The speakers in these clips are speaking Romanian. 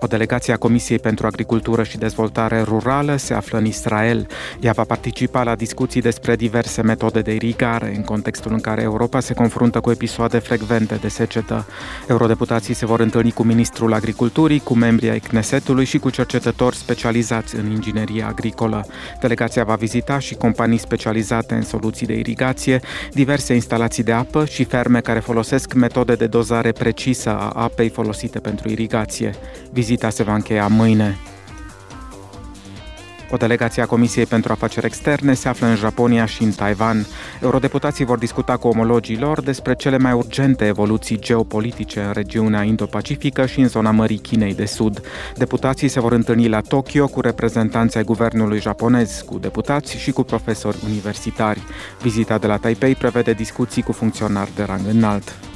O delegație a Comisiei pentru Agricultură și Dezvoltare Rurală se află în Israel. Ea va participa la discuții despre diverse metode de irigare, în contextul în care Europa se confruntă cu episoade frecvente de secetă. Eurodeputații se vor întâlni cu Ministrul Agriculturii, cu membrii ai Knesetului și cu cercetători specializați în inginerie agricolă. Delegația va vizita și companii specializate în soluții de irigație, diverse instalații de apă și ferme care folosesc metode de dozare precisă a apei folosite pentru irigație. Vizita se va încheia mâine. O delegație a Comisiei pentru Afaceri Externe se află în Japonia și în Taiwan. Eurodeputații vor discuta cu omologii lor despre cele mai urgente evoluții geopolitice în regiunea Indo-Pacifică și în zona Mării Chinei de Sud. Deputații se vor întâlni la Tokyo cu reprezentanții ai guvernului japonez, cu deputați și cu profesori universitari. Vizita de la Taipei prevede discuții cu funcționari de rang înalt.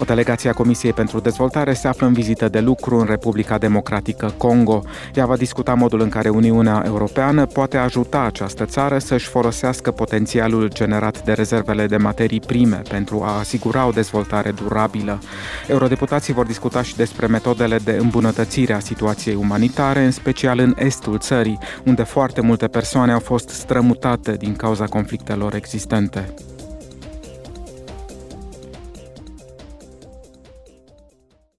O delegație a Comisiei pentru Dezvoltare se află în vizită de lucru în Republica Democratică Congo. Ea va discuta modul în care Uniunea Europeană poate ajuta această țară să-și folosească potențialul generat de rezervele de materii prime pentru a asigura o dezvoltare durabilă. Eurodeputații vor discuta și despre metodele de îmbunătățire a situației umanitare, în special în estul țării, unde foarte multe persoane au fost strămutate din cauza conflictelor existente.